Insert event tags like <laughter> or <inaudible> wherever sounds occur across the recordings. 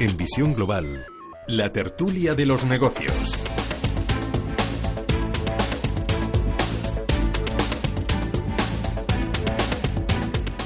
En Visión Global, la tertulia de los negocios.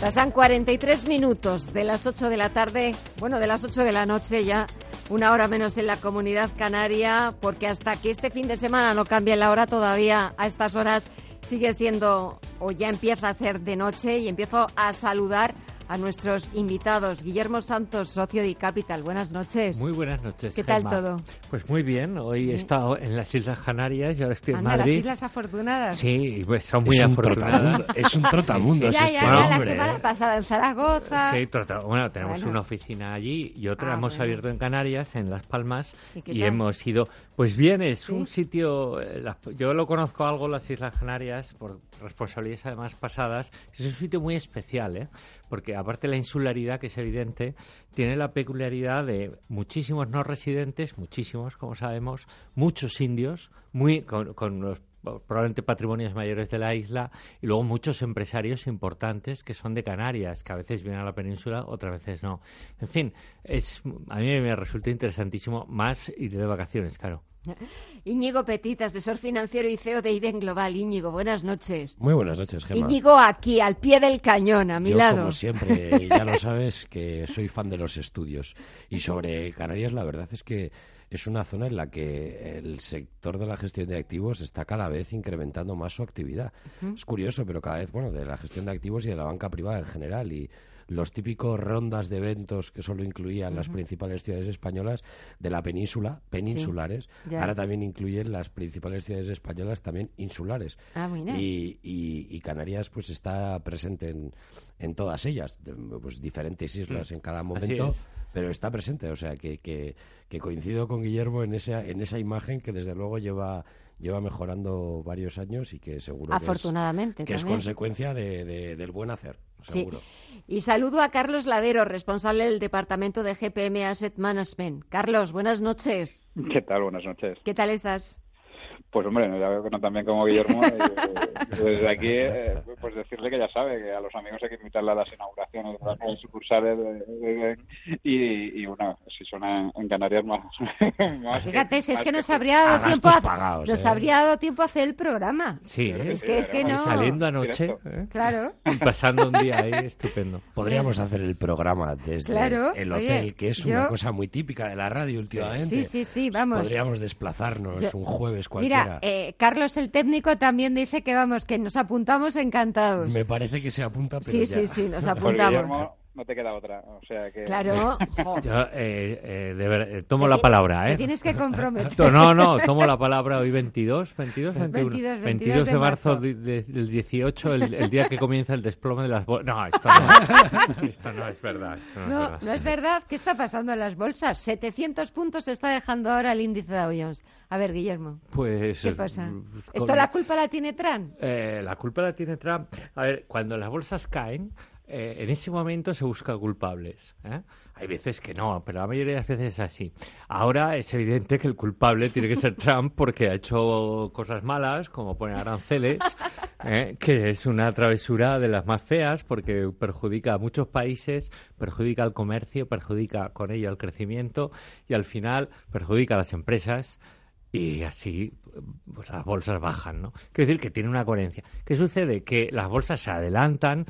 Pasan 43 minutos de las 8 de la tarde, bueno, de las 8 de la noche ya, una hora menos en la comunidad canaria, porque hasta que este fin de semana no cambie la hora todavía a estas horas sigue siendo o ya empieza a ser de noche y empiezo a saludar a nuestros invitados. Guillermo Santos, socio de Capital. Buenas noches. Muy buenas noches. ¿Qué tal todo? Pues muy bien. Hoy he estado en las Islas Canarias y ahora estoy en Madrid. las Islas Afortunadas. Sí, pues son muy afortunadas. es un trotamundo. ya, ya, ya, la semana pasada en Zaragoza. Sí, bueno, tenemos una oficina allí y otra Ah, hemos bueno. abierto en Canarias, en Las Palmas, ¿Y y hemos ido. Pues bien, es ¿Sí? un sitio. eh, las- yo lo conozco algo, las Islas Canarias, por responsabilidades además pasadas. Es un sitio muy especial, ¿eh? Porque aparte de la insularidad, que es evidente, tiene la peculiaridad de muchísimos no residentes, muchísimos, como sabemos, muchos indios, muy con, con los probablemente patrimonios mayores de la isla y luego muchos empresarios importantes que son de Canarias, que a veces vienen a la península, otras veces no. En fin, es a mí me resulta interesantísimo más ir de vacaciones, claro. <laughs> Íñigo Petit, asesor financiero y CEO de IDEN Global. Íñigo, buenas noches. Muy buenas noches, Gemma. Íñigo aquí, al pie del cañón, a mi Yo, lado. como siempre, ya lo <laughs> sabes, que soy fan de los estudios. Y sobre Canarias, la verdad es que es una zona en la que el sector de la gestión de activos está cada vez incrementando más su actividad. Es curioso, pero cada vez, bueno, de la gestión de activos y de la banca privada en general. Y los típicos rondas de eventos que solo incluían las principales ciudades españolas de la península, peninsulares, ahora también incluyen las principales ciudades españolas también insulares. Ah, mira. Y, y- y Canarias pues está presente en, en todas ellas, pues diferentes islas en cada momento, es. pero está presente, o sea que, que, que coincido con Guillermo en esa, en esa imagen que desde luego lleva lleva mejorando varios años y que seguro que es- Afortunadamente, que es, consecuencia de, de- del buen hacer, Sí. Y saludo a Carlos Ladero, responsable del departamento de GPM Asset Management. Carlos, buenas noches. ¿Qué tal? Buenas noches. ¿Qué tal estás? Pues hombre, ya veo que no tan bien como Guillermo. eh, desde aquí, eh, pues decirle que ya sabe que a los amigos hay que invitarle a las inauguraciones de las sucursales de- de- de- y, y bueno, si suena en Canarias más... <laughs> más Fíjate, si es más que nos habría dado tiempo a, pagados, nos ¿eh? habría dado tiempo a hacer el programa. Sí, ¿eh? Es que es que no. saliendo anoche. ¿eh? Claro. y <laughs> pasando un día ahí estupendo. Podríamos hacer el programa desde Claro, el oye, hotel, que es yo- una cosa muy típica de la radio últimamente. Sí, sí, sí, vamos. Podríamos desplazarnos Yo- un jueves cualquiera. Mira, eh, Carlos el técnico también dice que vamos, que nos apuntamos encantados. Me parece que se apunta, pero Sí, ya. sí, sí, nos <laughs> apuntamos. No te queda otra. O sea que... Claro. <laughs> Yo eh, eh, de ver- eh, tomo te la tienes- palabra, te ¿eh? tienes que comprometer. No, no, tomo la palabra hoy 22, 22, 21. 22, 22 de de marzo marzo. de- de- del 18, el, el día que comienza el desplome de las bolsas. No, esto no, <laughs> esto no es verdad. No, es No, verdad. no es verdad. ¿Qué está pasando en las bolsas? 700 puntos se está dejando ahora el índice Dow Jones. A ver, Guillermo, Pues, ¿qué pasa? con- ¿Esto la culpa la tiene Trump? Eh, la culpa la tiene Trump. A ver, cuando las bolsas caen, eh, en ese momento se busca culpables. ¿eh? Hay veces que no, pero la mayoría de las veces es así. Ahora es evidente que el culpable tiene que ser Trump porque ha hecho cosas malas, como poner aranceles, <laughs> ¿eh? que es una travesura de las más feas porque perjudica a muchos países, perjudica al comercio, perjudica con ello al crecimiento y al final perjudica a las empresas y así pues las bolsas bajan, ¿no? Quiero decir que tiene una coherencia. ¿Qué sucede? Que las bolsas se adelantan,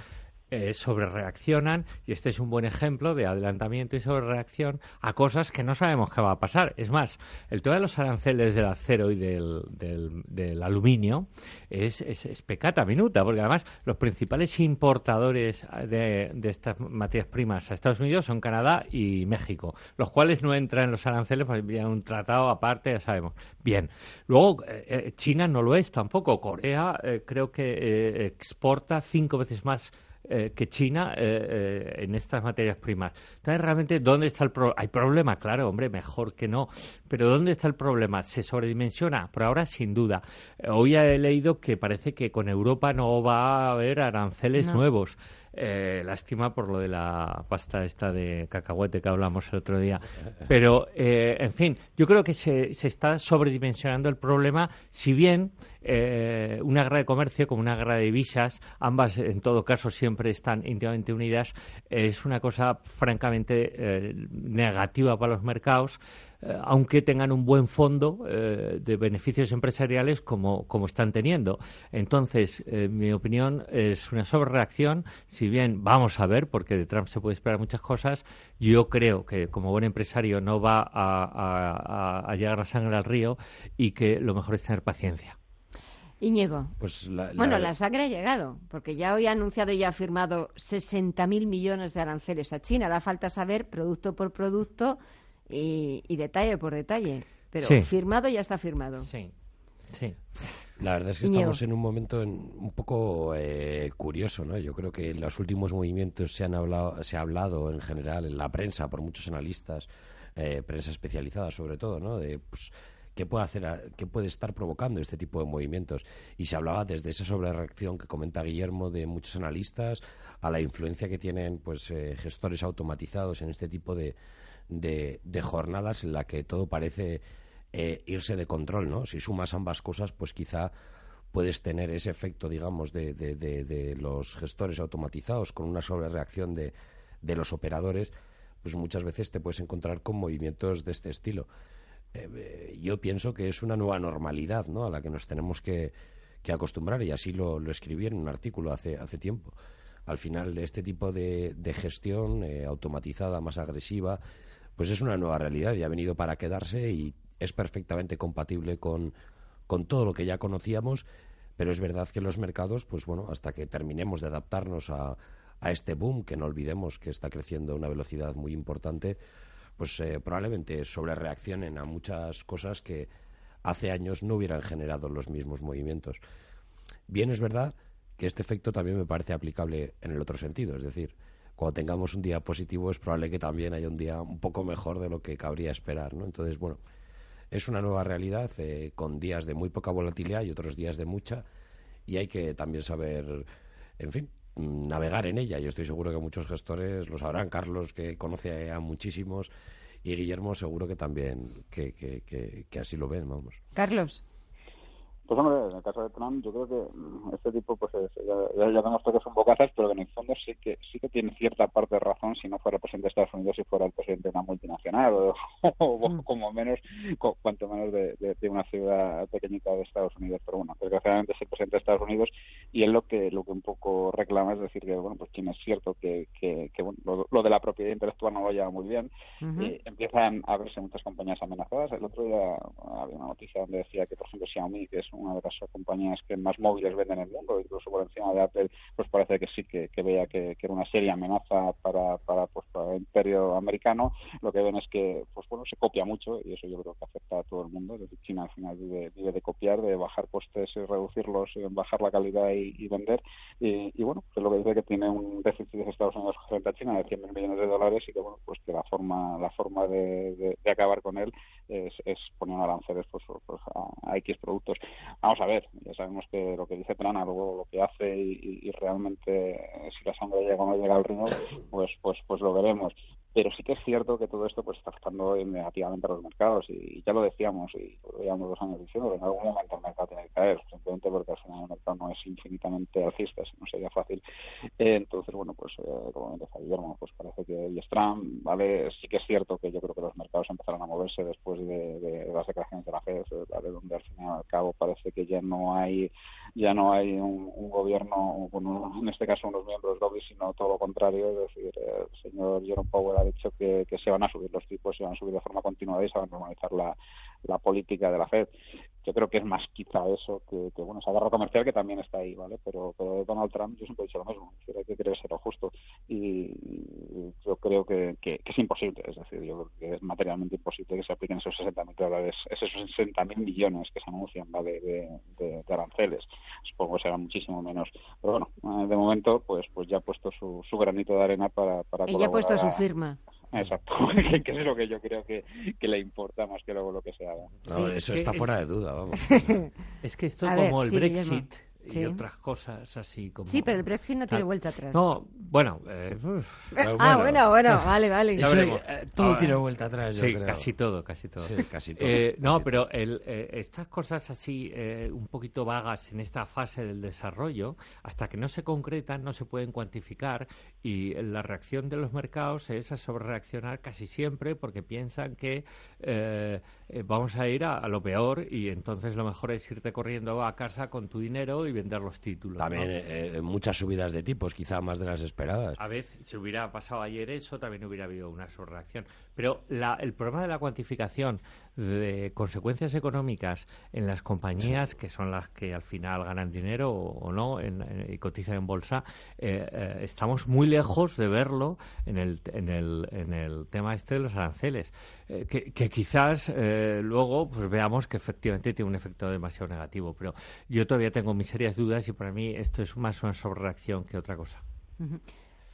eh, sobrereaccionan, y este es un buen ejemplo de adelantamiento y sobrereacción a cosas que no sabemos qué va a pasar. Es más, el tema de los aranceles del acero y del, del- aluminio es, es, pecata minuta, porque además los principales importadores de, estas materias primas a Estados Unidos son Canadá y México, los cuales no entran en los aranceles, porque había un tratado aparte, ya sabemos. Bien. Luego, eh, eh, China no lo es tampoco. Corea eh, creo que exporta cinco veces más eh, que China en estas materias primas. Entonces, realmente, ¿dónde está el problema? Hay problema, claro, hombre, mejor que no. Pero ¿dónde está el problema? ¿Se sobredimensiona? Por ahora, sin duda. Hoy he leído que parece que con Europa no va a haber aranceles nuevos. Eh, lástima por lo de la pasta esta de cacahuete que hablamos el otro día. Pero, eh, en fin, yo creo que se, se está sobredimensionando el problema, si bien eh, una guerra de comercio como una guerra de divisas, ambas en todo caso siempre están íntimamente unidas, es una cosa francamente eh, negativa para los mercados eh, aunque tengan un buen fondo de beneficios empresariales como, como están teniendo. Entonces, mi opinión es una sobrereacción. Si bien vamos a ver, porque de Trump se puede esperar muchas cosas, yo creo que como buen empresario no va a, a llegar la sangre al río y que lo mejor es tener paciencia. Íñigo. Pues Bueno, la sangre ha llegado, porque ya hoy ha anunciado y ha firmado 60.000 millones de aranceles a China. Ahora falta saber producto por producto y, detalle por detalle. Pero firmado ya está firmado. Sí, sí. La verdad es que estamos en un momento un poco eh, curioso, ¿no? Yo creo que en los últimos movimientos se, han hablado, se ha hablado en general en la prensa por muchos analistas, eh, prensa especializada sobre todo, ¿no? De, pues, qué puede hacer, qué puede estar provocando este tipo de movimientos. Y se hablaba desde esa sobrereacción que comenta Guillermo de muchos analistas a la influencia que tienen pues eh, gestores automatizados en este tipo de, de, jornadas en la que todo parece eh, irse de control, ¿no? Si sumas ambas cosas, pues quizá puedes tener ese efecto, digamos, de, de, de los gestores automatizados con una sobrereacción de, de los operadores, pues muchas veces te puedes encontrar con movimientos de este estilo. Eh, yo pienso que es una nueva normalidad ¿no? a la que nos tenemos que, acostumbrar y así lo, escribí en un artículo hace, hace tiempo. Al final, este tipo de, gestión eh, automatizada, más agresiva, pues es una nueva realidad y ha venido para quedarse y es perfectamente compatible con, con todo lo que ya conocíamos, pero es verdad que los mercados, pues bueno, hasta que terminemos de adaptarnos a, a este boom, que no olvidemos que está creciendo a una velocidad muy importante, pues eh, probablemente sobre reaccionen a muchas cosas que hace años no hubieran generado los mismos movimientos. Bien es verdad que este efecto también me parece aplicable en el otro sentido, es decir, cuando tengamos un día positivo es probable que también haya un día un poco mejor de lo que cabría esperar, ¿no? Entonces, bueno, es una nueva realidad eh, con días de muy poca volatilidad y otros días de mucha y hay que también saber, en fin, navegar en ella. Yo estoy seguro que muchos gestores lo sabrán. Carlos, que conoce a muchísimos, y Guillermo seguro que también que, que, que así lo ven, vamos. Carlos. Pues hombre, en el caso de Trump, yo creo que mm, este tipo, pues ya, ya, vemos que son bocazas, pero que en el fondo sí que sí que tiene cierta parte de razón si no fuera el presidente de Estados Unidos, si fuera el presidente de una multinacional o, <laughs> mm. como menos, cuanto menos de, una ciudad pequeñita de Estados Unidos. Pero bueno, desgraciadamente es el presidente de Estados Unidos y él lo que lo que un poco reclama es decir que bueno, pues quien es cierto que, que, lo, de la propiedad intelectual no lo lleva muy bien. y empiezan a verse muchas compañías amenazadas. El otro día había una noticia donde decía que por ejemplo Xiaomi, que es una de las compañías que más móviles venden en el mundo, incluso por encima de Apple, pues parece que sí que, que veía que, era una seria amenaza para, para, pues, para el imperio americano. Lo que ven es que, pues bueno, se copia mucho y eso yo creo que afecta a todo el mundo. China al final vive, de copiar, de bajar costes y reducirlos, bajar la calidad y, vender. Y, bueno, pues lo que dice que tiene un déficit de Estados Unidos frente a China de 100 millones de dólares y que bueno, pues que la forma, la forma de, acabar con él es, es poniendo aranceles pues, pues a, X productos. Vamos a ver, ya sabemos que lo que dice Trana, luego lo que hace y, realmente si la sangre llega o no llega al río, pues, pues, pues lo veremos pero sí que es cierto que todo esto pues está afectando negativamente a los mercados. Y, ya lo decíamos y lo veíamos dos años diciendo que en algún momento el mercado tiene que caer simplemente porque al final el mercado no es infinitamente alcista si no sería fácil. Eh, entonces bueno pues eh, como decía Guillermo pues parece que el Trump vale sí que es cierto que yo creo que los mercados empezaron a moverse después de, las declaraciones de la FED ¿vale? donde al final al cabo parece que ya no hay ya no hay un, gobierno bueno, en este caso unos miembros lobby sino todo lo contrario es decir el señor Jerome Powell ha dicho que, se van a subir los tipos, se van a subir de forma continuada y se van a normalizar la política de la Fed. Yo creo que es más quizá eso que, bueno, esa guerra comercial que también está ahí, ¿vale? Pero, pero Donald Trump yo siempre he dicho lo mismo, hay que querer ser lo justo y, yo creo que, que, es imposible, es decir, yo creo que es materialmente imposible que se apliquen esos 60.000 dólares, esos 60.000 millones que se anuncian, ¿vale? De, de, aranceles. Supongo que será muchísimo menos. Pero bueno, eh, de momento, pues pues ya ha puesto su, su granito de arena para, para Ella ha puesto su firma. Exacto, <laughs> que, es lo que yo creo que, que, le importa más que luego lo que se haga. No, eso está fuera de duda, vamos. <laughs> es que esto como el Brexit y otras cosas así como... Sí, pero el Brexit no tiene vuelta atrás. No, bueno... Eh, <laughs> ah, bueno, bueno, vale, vale. Eh, todo tiene vuelta atrás, yo sí, casi todo, casi todo. Sí, casi todo. Eh, no, pero el, estas cosas así un poquito vagas en esta fase del desarrollo, hasta que no se concretan, no se pueden cuantificar y la reacción de los mercados es a sobrereaccionar casi siempre porque piensan que vamos a ir a, lo peor y entonces lo mejor es irte corriendo a casa con tu dinero y vender los títulos. También eh, eh, muchas subidas de tipos, quizá más de las esperadas. A veces, si hubiera pasado ayer eso, también hubiera habido una sobrereacción. Pero el problema de la cuantificación de consecuencias económicas en las compañías, que son las que al final ganan dinero o, no y cotizan en bolsa, eh, estamos muy lejos de verlo en el, en el, en el tema este de los aranceles. que, que, quizás luego pues veamos que efectivamente tiene un efecto demasiado negativo. Pero yo todavía tengo mis serias dudas y para mí esto es más una sobrereacción que otra cosa.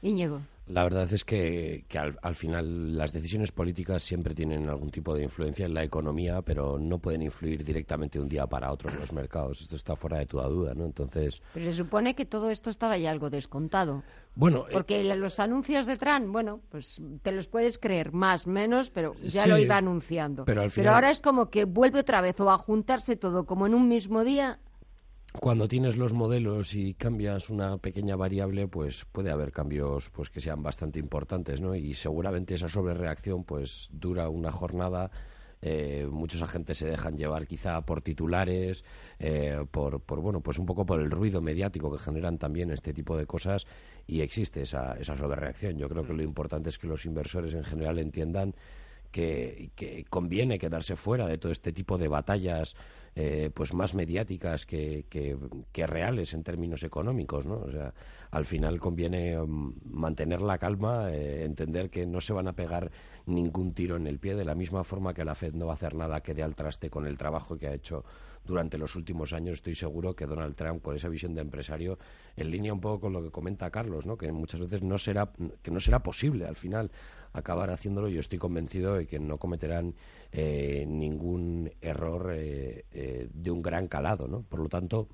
Íñigo. La verdad es que, al, final las decisiones políticas siempre tienen algún tipo de influencia en la economía, pero no pueden influir directamente un día para otro en los mercados. Esto está fuera de toda duda, ¿no? Entonces. Pero se supone que todo esto estaba ya algo descontado. Bueno. Eh, Porque los anuncios de Trump, bueno, pues te los puedes creer más, menos, pero ya lo iba anunciando. Pero, pero ahora es como que vuelve otra vez o a juntarse todo como en un mismo día cuando tienes los modelos y cambias una pequeña variable, pues puede haber cambios pues que sean bastante importantes, ¿no? Y seguramente esa sobrereacción pues dura una jornada. Eh, muchos agentes se dejan llevar quizá por titulares, eh, por, por, bueno, pues un poco por el ruido mediático que generan también este tipo de cosas y existe esa, esa sobrereacción. Yo creo que lo importante es que los inversores en general entiendan que, que conviene quedarse fuera de todo este tipo de batallas eh, pues más mediáticas que, que, reales en términos económicos, ¿no? O sea, al final conviene mm, mantener la calma, eh, entender que no se van a pegar ningún tiro en el pie, de la misma forma que la Fed no va a hacer nada que dé al traste con el trabajo que ha hecho durante los últimos años. Estoy seguro que Donald Trump, con esa visión de empresario, en línea un poco con lo que comenta Carlos, ¿no? que muchas veces no será, que no será posible al final acabar haciéndolo. Yo estoy convencido de que no cometerán eh, ningún error eh, eh, de un gran calado. ¿no? Por lo tanto,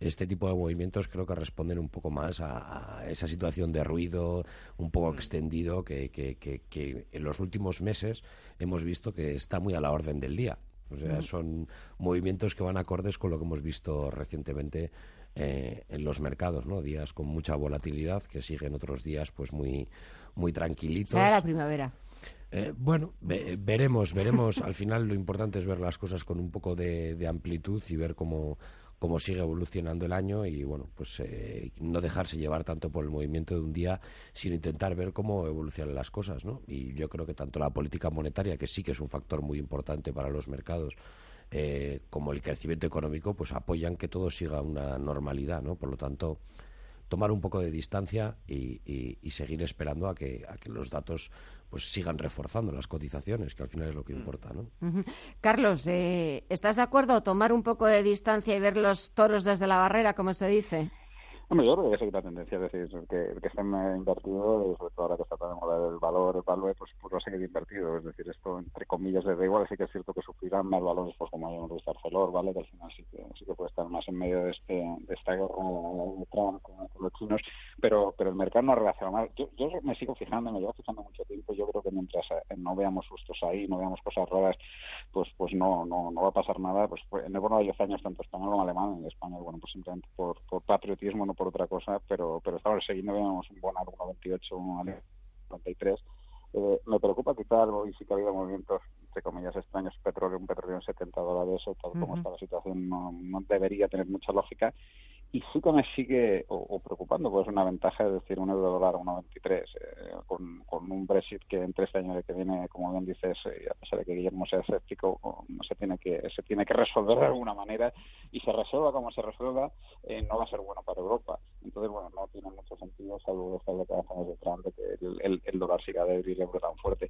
este tipo de movimientos creo que responden un poco más a, esa situación de ruido un poco mm. extendido que, que, que, en los últimos meses hemos visto que está muy a la orden del día. O sea, son movimientos que van acordes con lo que hemos visto recientemente eh, en los mercados, ¿no? Días con mucha volatilidad que siguen otros días pues muy, muy tranquilitos. Será la primavera. Eh, bueno, veremos, veremos. Al final lo importante es ver las cosas con un poco de, de amplitud y ver cómo, cómo sigue evolucionando el año y bueno, pues eh, no dejarse llevar tanto por el movimiento de un día, sino intentar ver cómo evolucionan las cosas, ¿no? Y yo creo que tanto la política monetaria, que sí que es un factor muy importante para los mercados, eh, como el crecimiento económico, pues apoyan que todo siga una normalidad, ¿no? Por lo tanto, tomar un poco de distancia y, seguir esperando a que, a que los datos pues sigan reforzando las cotizaciones, que al final es lo que importa, ¿no? Carlos, eh, ¿estás de acuerdo tomar un poco de distancia y ver los toros desde la barrera, como se dice? Hombre, yo creo que es la tendencia, es decir, que que esté invertido, sobre todo ahora que está tan el valor, el valor, pues, pues va a seguir invertido. Es decir, esto, entre comillas, de igual, sí que es cierto que sufrirán más valores, pues como hayamos visto Arcelor, ¿vale? Que al final sí que, sí que puede estar más en medio de, este, de esta guerra de los chinos, pero, pero el mercado no ha reaccionado mal. Yo, yo me sigo fijando, me llevo fijando mucho tiempo, yo creo que mientras eh, no veamos sustos ahí, no veamos cosas raras, pues pues no no, no va a pasar nada. Pues, pues en el bono de 10 años, tanto español como alemán, en España, bueno, pues simplemente por, por patriotismo, no por otra cosa, pero pero estamos siguiendo, vemos un buen 1.28, un 93. Eh, me preocupa quizá algo y sí que ha habido movimientos, entre comillas, extraños, petróleo, un petróleo en 70 dólares, o tal como está la situación, no, no debería tener mucha lógica y sí que me sigue o, preocupando, pues una ventaja es decir un euro dólar a 1,23 eh, con, con un Brexit que entre este año que viene, como bien dices, eh, a pesar de que Guillermo sea escéptico, se tiene que se tiene que resolver de alguna manera y se resuelva como se resuelva, eh, no va a ser bueno para Europa. Entonces, bueno, no tiene mucho sentido, salvo estas declaraciones de Trump, de que el, el, el dólar siga y el euro tan fuerte.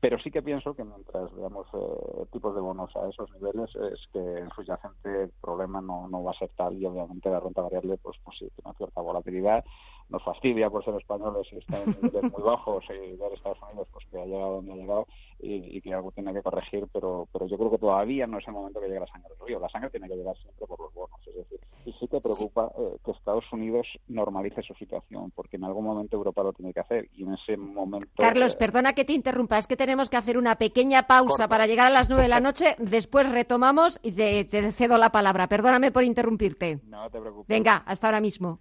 Pero sí que pienso que mientras veamos eh, tipos de bonos a esos niveles, es que el subyacente el problema no, no va a ser tal y obviamente la renta variable pues, pues sí, tiene cierta volatilidad nos fastidia por ser españoles y estar en niveles muy bajos <laughs> y ver Estados Unidos pues que ha llegado donde ha llegado y, que algo tiene que corregir, pero pero yo creo que todavía no es el momento que llegue la sangre del río. La sangre tiene que llegar siempre por los bonos, es decir, y sí que preocupa eh, que Estados Unidos normalice su situación, porque en algún momento Europa lo tiene que hacer y en ese momento... Carlos, eh, perdona que te interrumpa, es que tenemos que hacer una pequeña pausa para llegar a las nueve de la <laughs> noche, después retomamos y te, te cedo la palabra. Perdóname por interrumpirte. No te preocupes. Venga, hasta ahora mismo.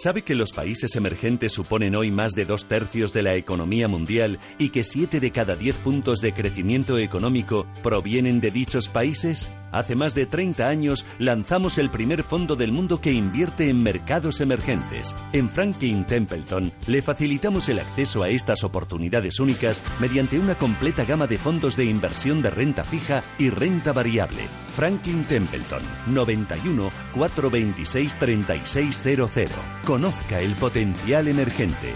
¿Sabe que los países emergentes suponen hoy más de dos tercios de la economía mundial y que siete de cada diez puntos de crecimiento económico provienen de dichos países? Hace más de 30 años lanzamos el primer fondo del mundo que invierte en mercados emergentes. En Franklin Templeton le facilitamos el acceso a estas oportunidades únicas mediante una completa gama de fondos de inversión de renta fija y renta variable. Franklin Templeton 91 426 3600. Conozca el potencial emergente.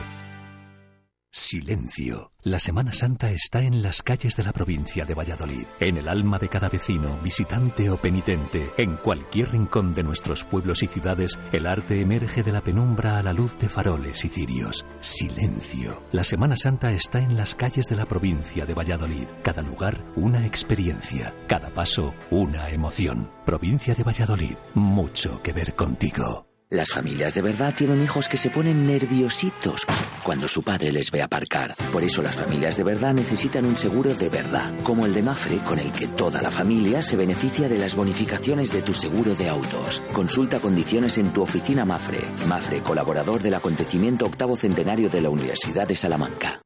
Silencio. La Semana Santa está en las calles de la provincia de Valladolid, en el alma de cada vecino, visitante o penitente. En cualquier rincón de nuestros pueblos y ciudades, el arte emerge de la penumbra a la luz de faroles y cirios. Silencio. La Semana Santa está en las calles de la provincia de Valladolid. Cada lugar, una experiencia. Cada paso, una emoción. Provincia de Valladolid. Mucho que ver contigo. Las familias de verdad tienen hijos que se ponen nerviositos cuando su padre les ve aparcar. Por eso las familias de verdad necesitan un seguro de verdad, como el de Mafre, con el que toda la familia se beneficia de las bonificaciones de tu seguro de autos. Consulta condiciones en tu oficina Mafre. Mafre, colaborador del acontecimiento octavo centenario de la Universidad de Salamanca.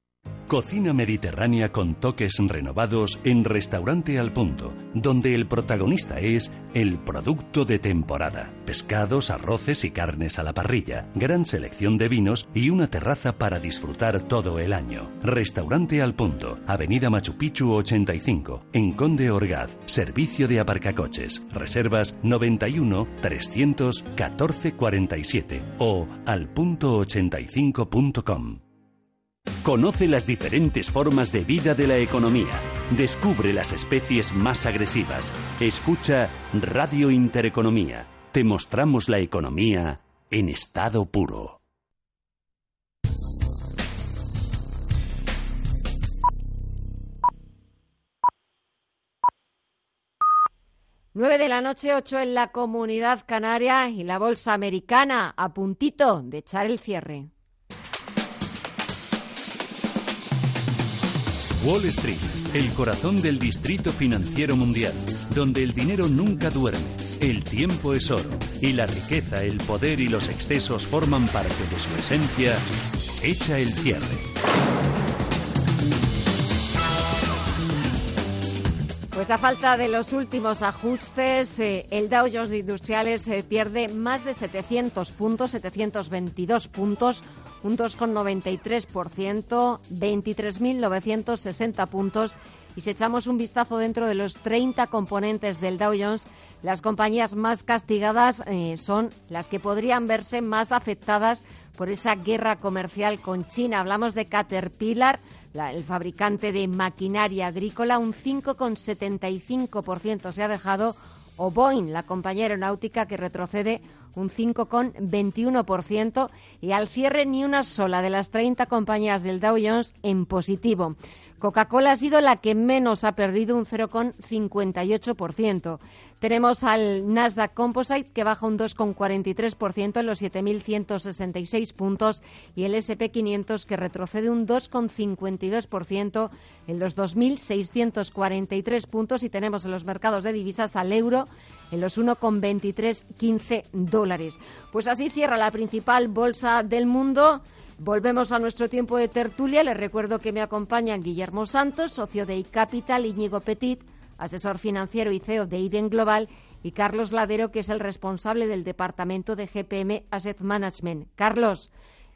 Cocina mediterránea con toques renovados en Restaurante al Punto, donde el protagonista es el producto de temporada. Pescados, arroces y carnes a la parrilla, gran selección de vinos y una terraza para disfrutar todo el año. Restaurante al Punto, Avenida Machu Picchu 85, en Conde Orgaz, servicio de aparcacoches. Reservas 91 314 47 o alpunto85.com. Conoce las diferentes formas de vida de la economía. Descubre las especies más agresivas. Escucha Radio Intereconomía. Te mostramos la economía en estado puro. Nueve de la noche, ocho en la comunidad canaria y la bolsa americana a puntito de echar el cierre. Wall Street, el corazón del distrito financiero mundial, donde el dinero nunca duerme, el tiempo es oro y la riqueza, el poder y los excesos forman parte de su esencia, echa el cierre. Pues a falta de los últimos ajustes, eh, el Dow Jones Industriales eh, pierde más de 700 puntos, 722 puntos, un 2,93%, 23.960 puntos. Y si echamos un vistazo dentro de los 30 componentes del Dow Jones, las compañías más castigadas eh, son las que podrían verse más afectadas por esa guerra comercial con China. Hablamos de Caterpillar, el fabricante de maquinaria agrícola, un 5,75% se ha dejado, o Boeing, la compañía aeronáutica que retrocede un 5,21%, y al cierre ni una sola de las 30 compañías del Dow Jones en positivo. Coca-Cola ha sido la que menos ha perdido un 0,58%. Tenemos al Nasdaq Composite que baja un 2,43% en los 7.166 puntos y el SP500 que retrocede un 2,52% en los 2.643 puntos y tenemos en los mercados de divisas al euro en los 1,2315 dólares. Pues así cierra la principal bolsa del mundo Volvemos a nuestro tiempo de tertulia. Les recuerdo que me acompañan Guillermo Santos, socio de iCapital, Íñigo Petit, asesor financiero y CEO de Iden Global, y Carlos Ladero, que es el responsable del departamento de GPM Asset Management. Carlos,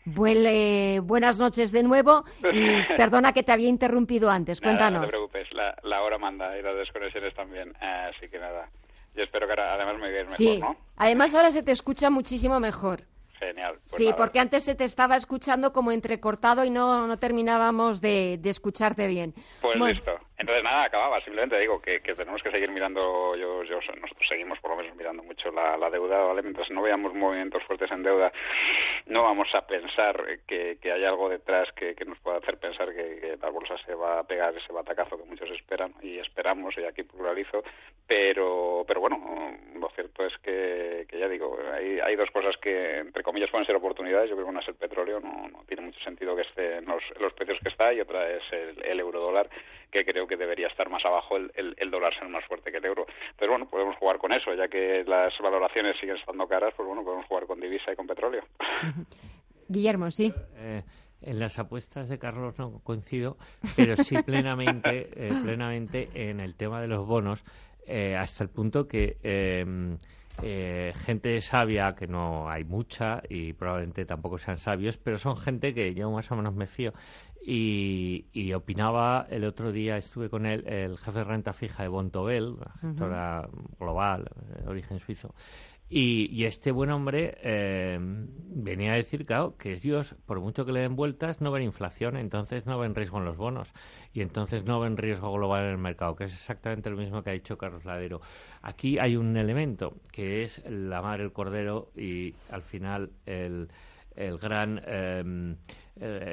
buenas noches de nuevo y <laughs> perdona que te había interrumpido antes. Cuéntanos. no te preocupes, la, hora manda y las desconexiones también, así que nada. Yo espero que ahora, además me veas mejor, ¿no? Además ahora se te escucha muchísimo mejor. Genial. Pues sí, porque antes se te estaba escuchando como entrecortado y no, no terminábamos de, escucharte bien. Pues listo. Entonces nada, acababa. Simplemente digo que, tenemos que seguir mirando, yo, yo, nosotros seguimos por lo menos mirando mucho la, deuda, ¿vale? Mientras no veamos movimientos fuertes en deuda, no vamos a pensar que, hay algo detrás que, nos pueda hacer pensar que, la bolsa se va a pegar ese batacazo que muchos esperan y esperamos, y aquí pluralizo, pero, pero bueno, lo cierto es que, ya digo, hay, hay dos cosas que, entre comillas, pueden ser oportunidades. Yo creo que una es el petróleo, no, no tiene mucho sentido que esté en los, los precios que está, y otra es el, el euro dólar, que creo que debería estar más abajo el, el, dólar ser más fuerte que el euro. Pero bueno, podemos jugar con eso, ya que las valoraciones siguen estando caras, pues bueno, podemos jugar con divisa y con petróleo. <laughs> Guillermo, sí. Eh, en las apuestas de Carlos no coincido, pero sí plenamente, eh, plenamente en el tema de los bonos, eh, hasta el punto que eh, gente sabia, que no hay mucha y probablemente tampoco sean sabios, pero son gente que yo más o menos me fío. Y, opinaba el otro día, estuve con él, el jefe de renta fija de Bontobel, gestora global, de origen suizo, y, este buen hombre eh, venía a decir, claro, que Dios, por mucho que le den vueltas, no ven inflación, entonces no ven riesgo en los bonos y entonces no ven riesgo global en el mercado, que es exactamente lo mismo que ha dicho Carlos Ladero. Aquí hay un elemento que es la madre del cordero y al final el, el gran eh,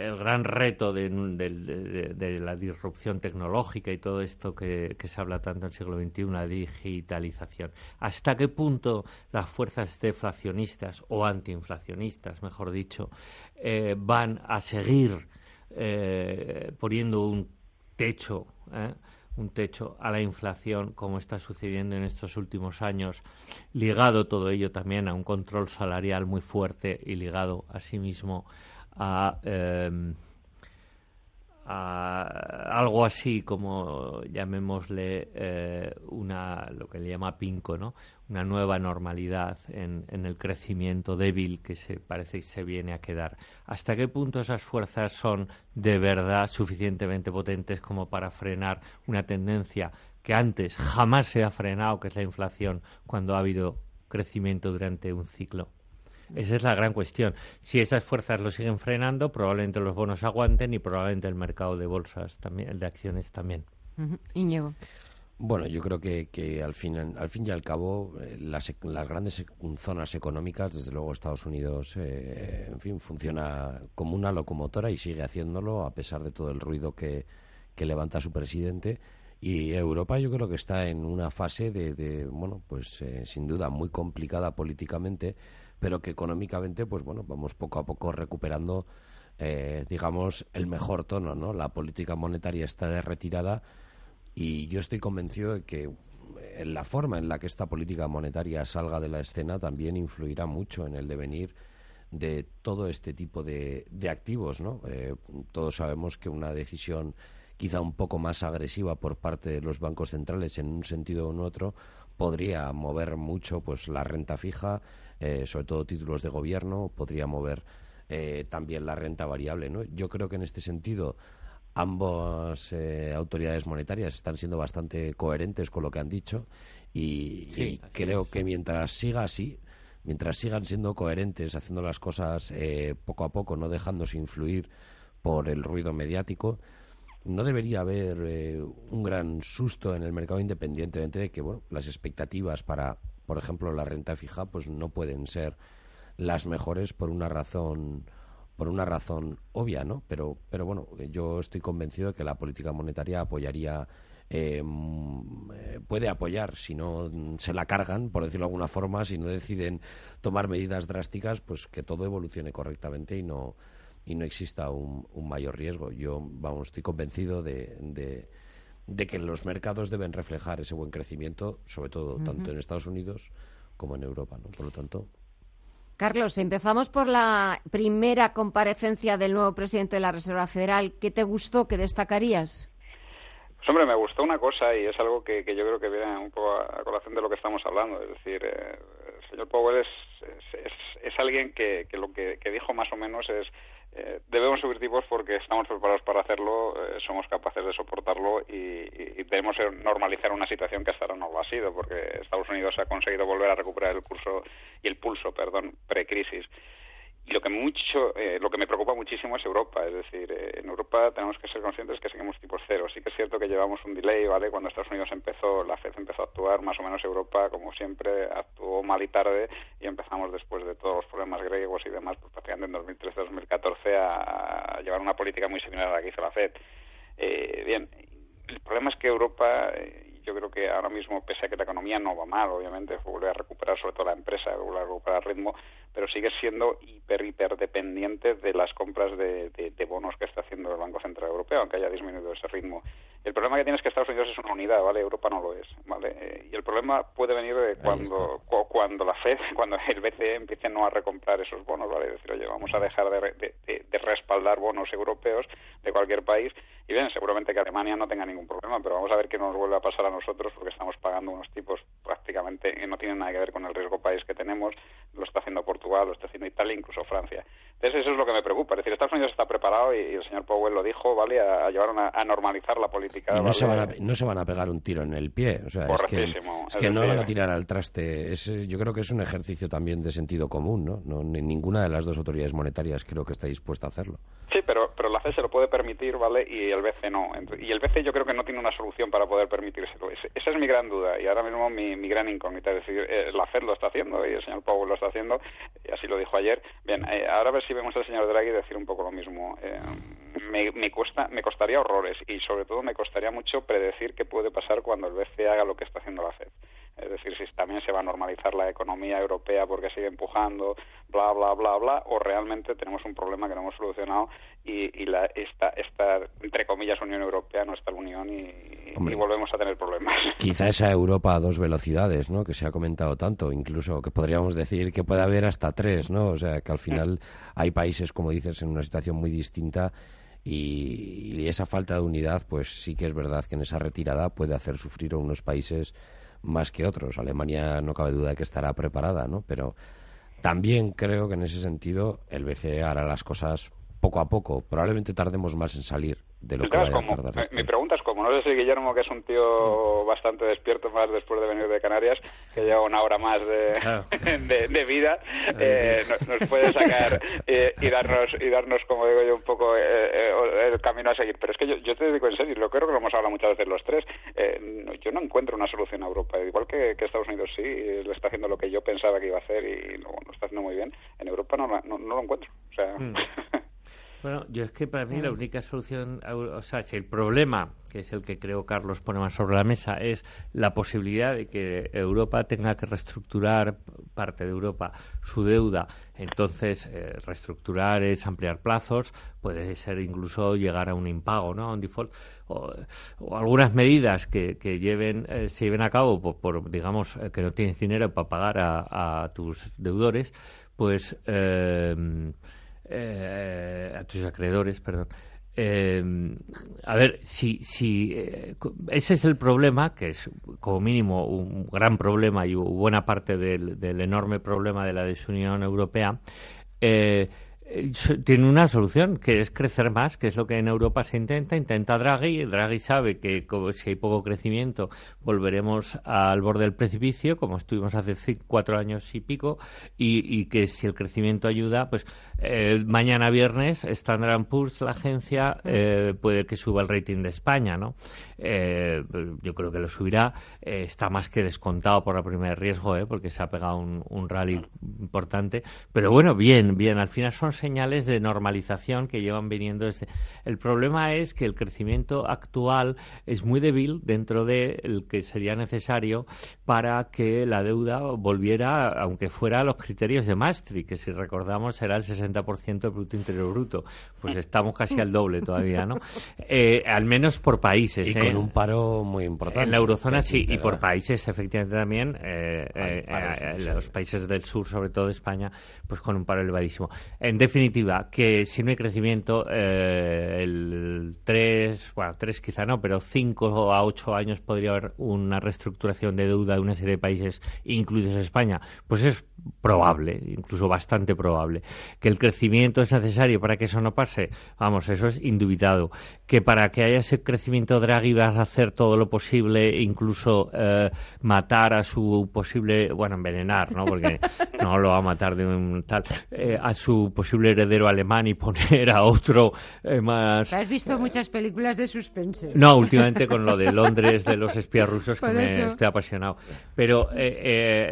el gran reto de, la disrupción tecnológica y todo esto que, se habla tanto en el siglo XXI, la digitalización. ¿Hasta qué punto las fuerzas deflacionistas o antiinflacionistas, mejor dicho, eh, van a seguir eh, poniendo un techo? Eh, un techo a la inflación, como está sucediendo en estos últimos años, ligado todo ello también a un control salarial muy fuerte y ligado asimismo Em, a, algo así como llamémosle eh, una lo que le llama pinco no una nueva normalidad en, el crecimiento débil que se parece que se viene a quedar. Hasta qué punto esas fuerzas son de verdad suficientemente potentes como para frenar una tendencia que antes jamás se ha frenado que es la inflación cuando ha habido crecimiento durante un ciclo esa es la gran cuestión. Si esas fuerzas lo siguen frenando, probablemente los bonos aguanten y probablemente el mercado de bolsas también, el de acciones también. Bueno, yo creo que, que al, fin, al fin y al cabo eh, las, las, grandes zonas económicas, desde luego Estados Unidos, eh, en fin, funciona como una locomotora y sigue haciéndolo a pesar de todo el ruido que, que levanta su presidente. Y Europa yo creo que está en una fase de, de bueno, pues eh, sin duda muy complicada políticamente, pero que económicamente, pues bueno, vamos poco a poco recuperando, eh, digamos, el mejor tono, ¿no? La política monetaria está de retirada y yo estoy convencido de que en la forma en la que esta política monetaria salga de la escena también influirá mucho en el devenir de todo este tipo de, de activos, ¿no? Eh, todos sabemos que una decisión quizá un poco más agresiva por parte de los bancos centrales en un sentido u otro podría mover mucho pues la renta fija, eh, sobre todo títulos de gobierno, podría mover eh, también la renta variable. ¿no? Yo creo que en este sentido ambas eh, autoridades monetarias están siendo bastante coherentes con lo que han dicho y, creo que mientras siga así, mientras sigan siendo coherentes, haciendo las cosas poco a poco, no dejándose influir por el ruido mediático, no debería haber eh, un gran susto en el mercado independientemente de que bueno las expectativas para por ejemplo la renta fija pues no pueden ser las mejores por una razón por una razón obvia no pero pero bueno yo estoy convencido de que la política monetaria apoyaría eh, mm, eh, puede apoyar si no se la cargan por decirlo de alguna forma si no deciden tomar medidas drásticas pues que todo evolucione correctamente y no y no exista un, mayor riesgo. Yo, vamos, estoy convencido de, de, que los mercados deben reflejar ese buen crecimiento, sobre todo tanto en Estados Unidos como en Europa, ¿no? Por lo tanto. Carlos, empezamos por la primera comparecencia del nuevo presidente de la Reserva Federal. ¿Qué te gustó? ¿Qué destacarías? Pues hombre, me gustó una cosa y es algo que, yo creo que viene un poco a, colación de lo que estamos hablando. Es decir, eh, el señor Powell es, es, alguien que, que lo que, dijo más o menos es eh, debemos subir tipos porque estamos preparados para hacerlo, eh, somos capaces de soportarlo y, debemos normalizar una situación que hasta ahora no lo ha sido, porque Estados Unidos ha conseguido volver a recuperar el curso y el pulso, perdón, precrisis. Y lo que mucho, eh, lo que me preocupa muchísimo es Europa, es decir, eh, en Europa tenemos que ser conscientes que seguimos tipos cero. Sí que es cierto que llevamos un delay, ¿vale? Cuando Estados Unidos empezó, la FED empezó a actuar, más o menos Europa, como siempre, actuó mal y tarde y empezamos después de todos los problemas griegos y demás, pues prácticamente en 2013-2014 a, llevar una política muy similar a la que hizo la FED. Eh, bien, el problema es que Europa yo creo que ahora mismo, pese a que la economía no va mal, obviamente, vuelve a recuperar, sobre todo la empresa, vuelve a recuperar ritmo, pero sigue siendo hiper, hiper dependiente de las compras de, bonos que está haciendo el Banco Central Europeo, aunque haya disminuido ese ritmo. El problema que tiene es que Estados Unidos es una unidad, ¿vale? Europa no lo es, ¿vale? Eh, y el problema puede venir de cuando, cuando la Fed, <laughs> cuando el BCE empiece no a recomprar esos bonos, ¿vale? Es decir, oye, vamos a dejar de, de respaldar bonos europeos de cualquier país y bien, seguramente que Alemania no tenga ningún problema, pero vamos a ver qué nos vuelve a pasar a nosotros porque estamos pagando unos tipos prácticamente que no tienen nada que ver con el riesgo país que tenemos. Lo está haciendo Portugal, lo está haciendo Italia, incluso Francia. Entonces eso es lo que me preocupa. Es decir, Estados Unidos está preparado y, el señor Powell lo dijo, ¿vale? A, llevar a normalizar la política. No, se van a, no se van a pegar un tiro en el pie. O sea, es que, es que no van a tirar al traste. Es, yo creo que es un ejercicio también de sentido común, ¿no? no ninguna de las dos autoridades monetarias creo que está dispuesta a hacerlo. Sí, pero, pero la FED se lo puede permitir, ¿vale? Y el BCE no. Y el BCE yo creo que no tiene una solución para poder permitírselo. Esa es mi gran duda y ahora mismo mi, gran incógnita. Es decir, eh, la FED lo está haciendo y el señor Powell lo está haciendo, y así lo dijo ayer. Bien, eh, ahora a ver si vemos al señor Draghi decir un poco lo mismo. Eh, me, me, cuesta, me costaría horrores y sobre todo me costaría mucho predecir qué puede pasar cuando el BCE haga lo que está haciendo la FED es decir, si también se va a normalizar la economía europea porque sigue empujando, bla, bla, bla, bla, o realmente tenemos un problema que no hemos solucionado y, la, esta, esta, entre comillas, Unión Europea no está la Unión y, volvemos a tener problemas. <laughs> Quizá esa Europa a dos velocidades, ¿no?, que se ha comentado tanto, incluso que podríamos decir que puede haber hasta tres, ¿no?, o sea, que al final hay países, como dices, en una situación muy distinta y, y esa falta de unidad, pues sí que es verdad que en esa retirada puede hacer sufrir a unos países más que otros. Alemania no cabe duda de que estará preparada, ¿no? Pero también creo que en ese sentido el BCE hará las cosas poco a poco. Probablemente tardemos más en salir de lo que vaya a tardar Mi pregunta es cómo. No sé si Guillermo, que es un tío bastante despierto más después de venir de Canarias, que lleva una hora más de, <laughs> de, vida, <laughs> eh, nos, puede sacar <laughs> eh, y darnos, y darnos, como digo yo, un poco eh, el camino a seguir. Pero es que yo, yo te digo en serio, lo creo que lo hemos hablado muchas veces los tres, yo no encuentro una solución a Europa. Igual que, Estados Unidos sí, le está haciendo lo que yo pensaba que iba a hacer y lo, está haciendo muy bien. En Europa no, no, lo encuentro. O sea... Mm. Bueno, yo es que para mí la única solución, o sea, si el problema, que es el que creo Carlos pone más sobre la mesa, es la posibilidad de que Europa tenga que reestructurar, parte de Europa, su deuda, entonces eh, reestructurar es ampliar plazos, puede ser incluso llegar a un impago, ¿no? A un default, o, algunas medidas que, que lleven, eh, se lleven a cabo por, digamos, eh, que no tienes dinero para pagar a, a tus deudores, pues eh, a tus acreedores, perdón. Eh, a ver, si, si eh, ese es el problema, que es como mínimo un gran problema y buena parte del, del enorme problema de la desunión europea, eh, eh, tiene una solución, que es crecer más, que es lo que en Europa se intenta. Intenta Draghi. Draghi sabe que si hay poco crecimiento volveremos al borde del precipicio, como estuvimos hace cuatro años y pico, y, que si el crecimiento ayuda, pues eh, mañana viernes Standard Poor's, la agencia, eh, puede que suba el rating de España, ¿no? yo creo que lo subirá. está más que descontado por la primera riesgo, porque se ha pegado un, un rally importante. Pero bueno, bien, bien. Al final son señales de normalización que llevan viniendo desde... El problema es que el crecimiento actual es muy débil dentro de el que sería necesario para que la deuda volviera, aunque fuera a los criterios de Maastricht, que si recordamos era el 60% del Producto Interior Bruto. Pues estamos casi al doble todavía, ¿no? <laughs> Eh, al menos por países. Y con un paro muy importante. En la eurozona sí, y por países efectivamente también, eh, eh, los países del sur, sobre todo España, pues con un paro elevadísimo. En definitiva, que si no hay crecimiento, el 3, bueno, 3 quizá no, pero 5 a 8 años podría haber una reestructuración de deuda de una serie de países, incluidos España. Pues es probable, incluso bastante probable. Que el crecimiento es necesario para que eso no pase, vamos, eso es indubitado. Que para que haya ese crecimiento Draghi vas a hacer todo lo posible, incluso eh, matar a su posible, bueno, envenenar, ¿no? Porque <laughs> no lo va a matar de un tal, eh, a su posible heredero alemán y poner a otro eh, más. Has visto muchas películas de suspense. No, últimamente con lo de Londres, de los espías rusos, que me estoy apasionado. Pero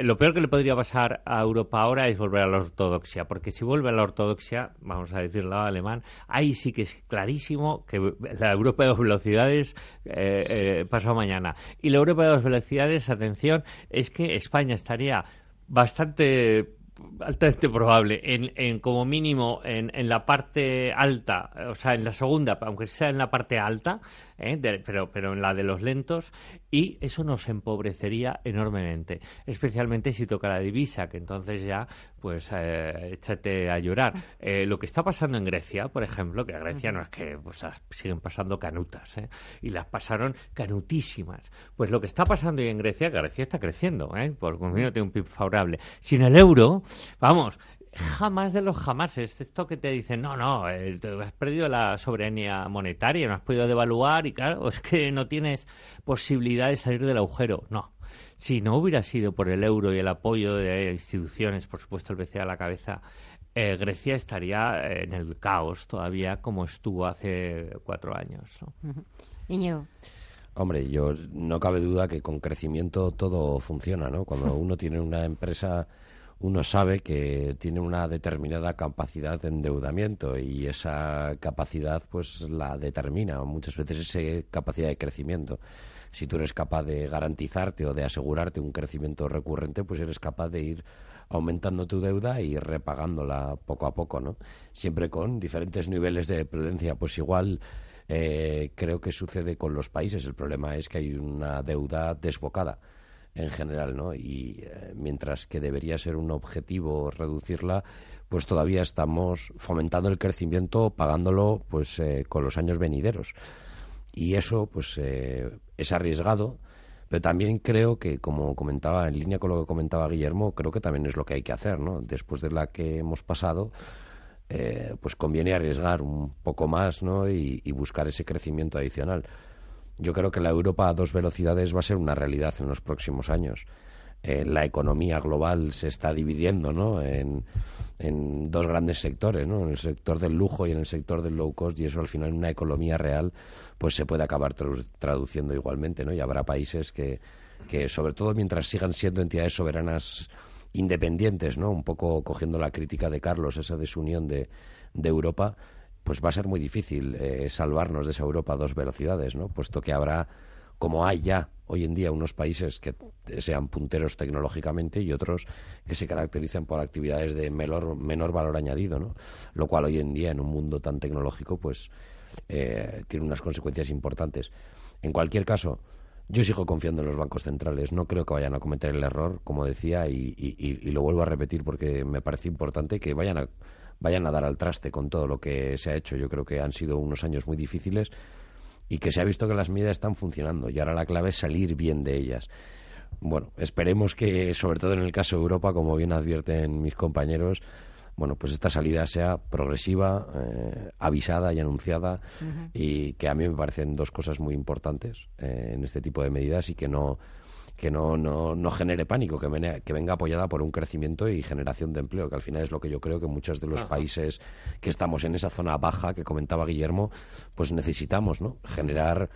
lo peor que le podría pasar a Europa ahora es volver a la ortodoxia, porque si vuelve a la ortodoxia, vamos a decirlo alemán, ahí sí que es clarísimo que la Europa de dos velocidades eh, eh, pasó mañana. Y la Europa de dos velocidades, atención, es que España estaría bastante altamente probable en, en como mínimo en, en, la parte alta o sea en la segunda aunque sea en la parte alta ¿eh? pero, pero en la de los lentos, y eso nos empobrecería enormemente, especialmente si toca la divisa, que entonces ya, pues, eh, échate a llorar. Eh, lo que está pasando en Grecia, por ejemplo, que a Grecia no es que pues, siguen pasando canutas, ¿eh? y las pasaron canutísimas. Pues lo que está pasando hoy en Grecia, que Grecia está creciendo, ¿eh? por un tiene un PIB favorable. Sin el euro, vamos, jamás de los jamases. Esto que te dicen, no, no, eh, has perdido la soberanía monetaria, no has podido devaluar y claro, <laughs> es que no tienes posibilidad de salir del agujero. No. Si no hubiera sido por el euro y el apoyo de instituciones, por supuesto el BCE a la cabeza, eh, Grecia estaría en el caos todavía como estuvo hace cuatro años. ¿no? Hombre, yo no cabe duda que con crecimiento todo funciona, ¿no? Cuando <laughs> uno tiene una empresa uno sabe que tiene una determinada capacidad de endeudamiento y esa capacidad pues la determina muchas veces esa capacidad de crecimiento. Si tú eres capaz de garantizarte o de asegurarte un crecimiento recurrente, pues eres capaz de ir aumentando tu deuda y repagándola poco a poco, ¿no? Siempre con diferentes niveles de prudencia. Pues igual eh, creo que sucede con los países. El problema es que hay una deuda desbocada en general, ¿no? Y eh, mientras que debería ser un objetivo reducirla, pues todavía estamos fomentando el crecimiento, pagándolo, pues eh, con los años venideros. Y eso, pues, eh, es arriesgado, pero también creo que, como comentaba, en línea con lo que comentaba Guillermo, creo que también es lo que hay que hacer, ¿no? Después de la que hemos pasado, pues conviene arriesgar un poco más, ¿no? y buscar ese crecimiento adicional yo creo que la Europa a dos velocidades va a ser una realidad en los próximos años. Eh, la economía global se está dividiendo ¿no? en, dos grandes sectores, ¿no? en el sector del lujo y en el sector del low cost, y eso al final en una economía real pues se puede acabar traduciendo igualmente. ¿no? Y habrá países que, que, sobre todo mientras sigan siendo entidades soberanas independientes, ¿no? un poco cogiendo la crítica de Carlos, esa desunión de, de Europa, pues va a ser muy difícil eh, salvarnos de esa Europa a dos velocidades, ¿no? Puesto que habrá, como hay ya hoy en día, unos países que sean punteros tecnológicamente y otros que se caracterizan por actividades de menor, menor valor añadido, ¿no? Lo cual hoy en día, en un mundo tan tecnológico, pues eh, tiene unas consecuencias importantes. En cualquier caso, yo sigo confiando en los bancos centrales. No creo que vayan a cometer el error, como decía, y lo vuelvo a repetir porque me parece importante que vayan a vayan a dar al traste con todo lo que se ha hecho. Yo creo que han sido unos años muy difíciles y que se ha visto que las medidas están funcionando y ahora la clave es salir bien de ellas. Bueno, esperemos que, sobre todo en el caso de Europa, como bien advierten mis compañeros, bueno, pues esta salida sea progresiva, eh, avisada y anunciada y que a mí me parecen dos cosas muy importantes eh, en este tipo de medidas y que no que no, no, no genere pánico, que, que venga apoyada por un crecimiento y generación de empleo, que al final es lo que yo creo que muchos de los países que estamos en esa zona baja que comentaba Guillermo, pues necesitamos, ¿no? Generar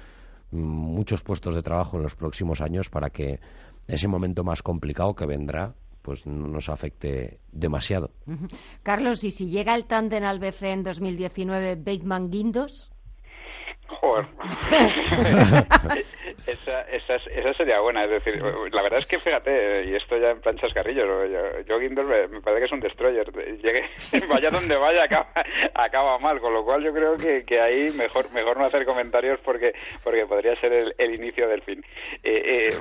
muchos puestos de trabajo en los próximos años para que ese momento más complicado que vendrá pues no nos afecte demasiado. Carlos, ¿y si llega el tándem al BCE en 2019, Bateman Guindos? Joder. <laughs> esa, esa, esa, sería buena. Es decir, la verdad es que fíjate, y esto ya en planchas carrillos, yo, yo me, parece que es un destroyer. Llegue, <laughs> vaya donde vaya, acaba, acaba mal. Con lo cual yo creo que, que ahí mejor mejor no hacer comentarios porque porque podría ser el, el inicio del fin. Eh, eh,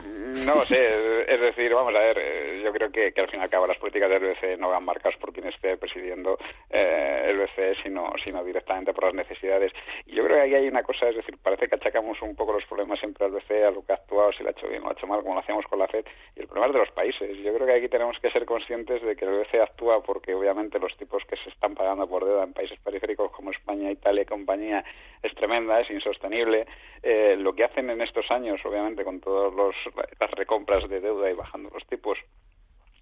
no lo sé, es decir, vamos a ver, eh, yo creo que, que al fin y al cabo las políticas del BCE no van marcadas por quien esté presidiendo eh, el BCE, sino, sino directamente por las necesidades. Y yo creo que ahí hay una cosa es decir, parece que achacamos un poco los problemas siempre al BCE, a lo que ha actuado, si lo ha hecho bien o lo ha hecho mal, como lo hacíamos con la FED, y el problema es de los países. Yo creo que aquí tenemos que ser conscientes de que el BCE actúa porque obviamente los tipos que se están pagando por deuda en países periféricos como España, Italia y compañía es tremenda, es insostenible. Eh, lo que hacen en estos años, obviamente, con todas las recompras de deuda y bajando los tipos,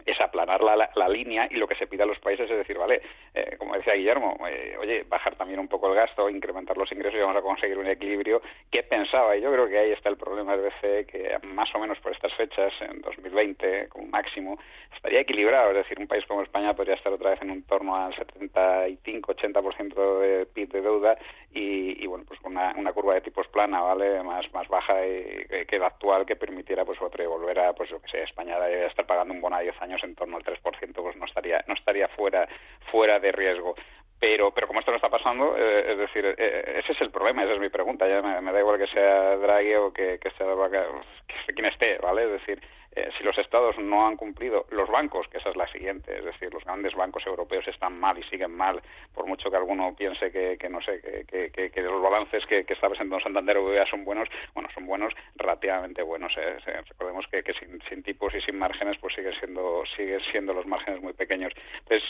es aplanar la, la, línea y lo que se pide a los países es decir, vale, eh, como decía Guillermo, eh, oye, bajar también un poco el gasto, incrementar los ingresos y vamos a conseguir un equilibrio. ¿Qué pensaba? Y yo creo que ahí está el problema del BCE, que más o menos por estas fechas, en 2020 como máximo, estaría equilibrado. Es decir, un país como España podría estar otra vez en un torno al 75-80% de PIB de deuda y, y, bueno, pues con una, una, curva de tipos plana, ¿vale? Más, más baja y, que la actual que permitiera pues otra volver a, pues yo que sé, España debe estar pagando un bono a 10 años en torno al 3%, pues no estaría, no estaría fuera, fuera de riesgo. Pero pero como esto no está pasando eh, es decir eh, ese es el problema esa es mi pregunta. Ya me, da igual que sea Draghi o que, que sea que, quien esté vale es decir eh, si los estados no han cumplido, los bancos, que esa es la siguiente, es decir, los grandes bancos europeos están mal y siguen mal, por mucho que alguno piense que, que no sé, que, que, que, los balances que, está presentando Santander o son buenos, bueno, son buenos, relativamente buenos. ¿eh? Recordemos que, sin, sin, tipos y sin márgenes, pues siguen siendo, siguen siendo los márgenes muy pequeños. Entonces,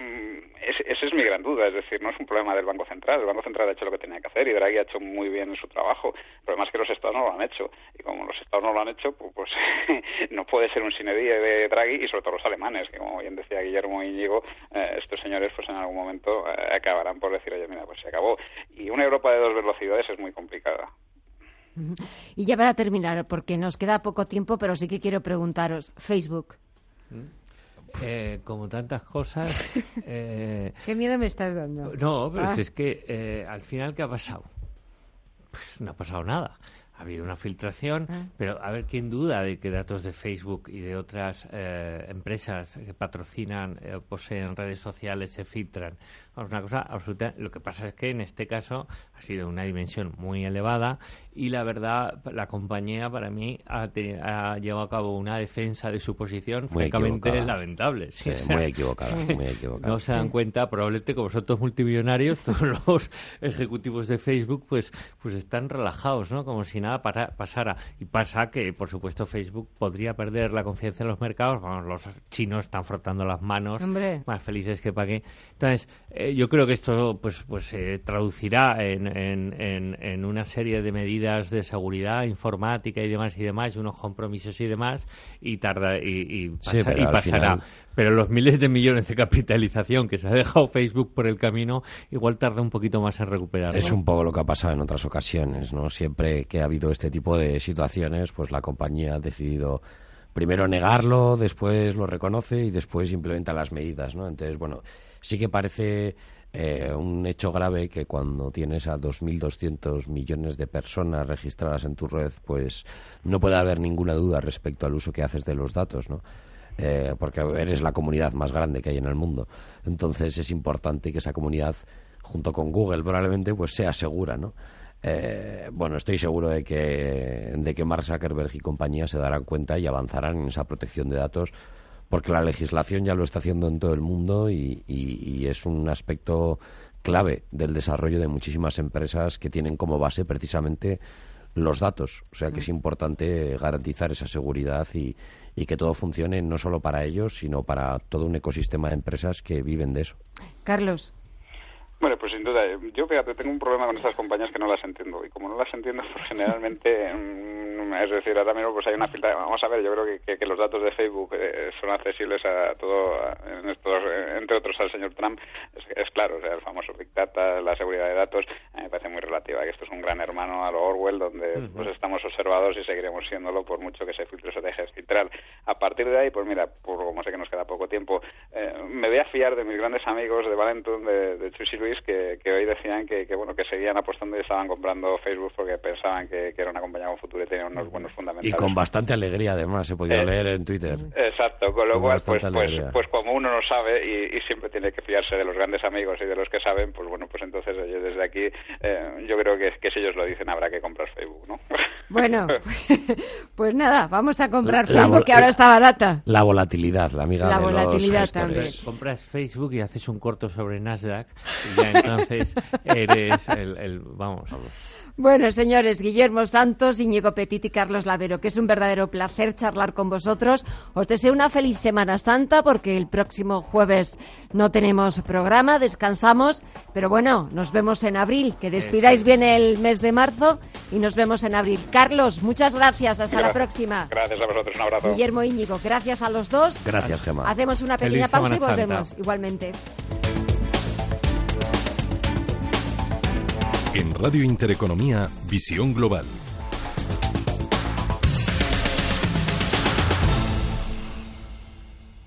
mm, esa es mi gran duda, es decir, no es un problema del Banco Central, el Banco Central ha hecho lo que tenía que hacer y Draghi ha hecho muy bien su trabajo, el problema es que los estados no lo han hecho, y como los estados no lo han hecho, pues, pues <laughs> no puede ser un sinedía de Draghi y sobre todo los alemanes, que como bien decía Guillermo Íñigo, eh, estos señores pues en algún momento eh, acabarán por decir, oye, mira, pues se acabó. Y una Europa de dos velocidades es muy complicada. Y ya para terminar, porque nos queda poco tiempo, pero sí que quiero preguntaros, Facebook. Eh, como tantas cosas. <laughs> Eh, ¿Qué miedo me estás dando? No, pero ah. es que eh, al final, ¿qué ha pasado? Pues no ha pasado nada ha habido una filtración, ah. pero a ver quién duda de que datos de Facebook y de otras eh, empresas que patrocinan o poseen redes sociales se filtran. una cosa absoluta. Lo que pasa es que en este caso ha sido una dimensión muy elevada y la verdad, la compañía para mí ha, llevado a cabo una defensa de su posición francamente lamentable. <laughs> muy, equivocada, No se dan cuenta, probablemente como son todos multimillonarios, <laughs> todos los ejecutivos de Facebook pues, pues están relajados, ¿no? Como si nada para, pasara. Y pasa que, por supuesto, Facebook podría perder la confianza en los mercados. Vamos, los chinos están frotando las manos, más felices que para qué. Entonces, eh, yo creo que esto pues, pues se traducirá en, en, en una serie de medidas de seguridad informática y demás y demás, y unos compromisos y demás, y tarda y, pasará. Pero los miles de millones de capitalización que se ha dejado Facebook por el camino, igual tarda un poquito más en recuperar. Es un poco lo que ha pasado en otras ocasiones, ¿no? Siempre que ha habido este tipo de situaciones, pues la compañía ha decidido primero negarlo, después lo reconoce y después implementa las medidas, ¿no? Entonces, bueno, sí que parece eh, un hecho grave que cuando tienes a 2.200 millones de personas registradas en tu red, pues no puede haber ninguna duda respecto al uso que haces de los datos, ¿no? Eh, porque eres la comunidad más grande que hay en el mundo. Entonces es importante que esa comunidad, junto con Google probablemente, pues sea segura, ¿no? Eh, bueno, estoy seguro de que, de que Mark Zuckerberg y compañía se darán cuenta y avanzarán en esa protección de datos porque la legislación ya lo está haciendo en todo el mundo y, es un aspecto clave del desarrollo de muchísimas empresas que tienen como base precisamente los datos. O sea que es importante garantizar esa seguridad y, y, que todo funcione no solo para ellos, sino para todo un ecosistema de empresas que viven de eso. Carlos. Bueno, pues sin duda. Yo, fíjate, tengo un problema con estas compañías que no las entiendo. Y como no las entiendo, pues generalmente, <laughs> mm, es decir, ahora mismo pues hay una filtra. Vamos a ver, yo creo que, que, los datos de Facebook eh, son accesibles a todo, en estos, entre otros al señor Trump. Es, claro, o sea, el famoso Big Data, la seguridad de datos. me parece muy relativa, que esto es un gran hermano a lo Orwell, donde pues estamos observados y seguiremos siéndolo por mucho que se filtre se deje filtrar. A partir de ahí, pues mira, por como sé que nos queda poco tiempo, eh, me voy a fiar de mis grandes amigos de Valentum, de, de Chus y Luis, que, que hoy decían que, que, bueno que seguían apostando y estaban comprando Facebook porque pensaban que, que era una compañía con futuro y tenía unos buenos fundamentales. Y con bastante alegría, además, se podía Eh, leer en Twitter. Exacto, con lo Con cual, pues, pues, pues como uno no sabe y, y siempre tiene que fiarse de los grandes amigos y de los que saben, pues bueno, pues entonces oye, desde aquí eh, yo creo que, que si ellos lo dicen habrá que comprar Facebook, ¿no? <laughs> Bueno, <laughs> pues nada, vamos a comprar La- la Facebook, vol- que ahora está barata. La volatilidad, la amiga La de los volatilidad gestores. también. Compras Facebook y haces un corto sobre Nasdaq y ya entonces eres el, el- vamos. Bueno, señores, Guillermo Santos, Íñigo Petit y Carlos Ladero, que es un verdadero placer charlar con vosotros. Os deseo una feliz Semana Santa porque el próximo jueves no tenemos programa, descansamos, pero bueno, nos vemos en abril. Que despidáis bien el mes de marzo y nos vemos en abril. Carlos, muchas gracias, hasta la próxima. Gracias a vosotros, un abrazo. Guillermo Íñigo, gracias a los dos. Gracias, Gemma. Hacemos una Feliz pequeña pausa y Santa. volvemos igualmente. En Radio Intereconomía, Visión Global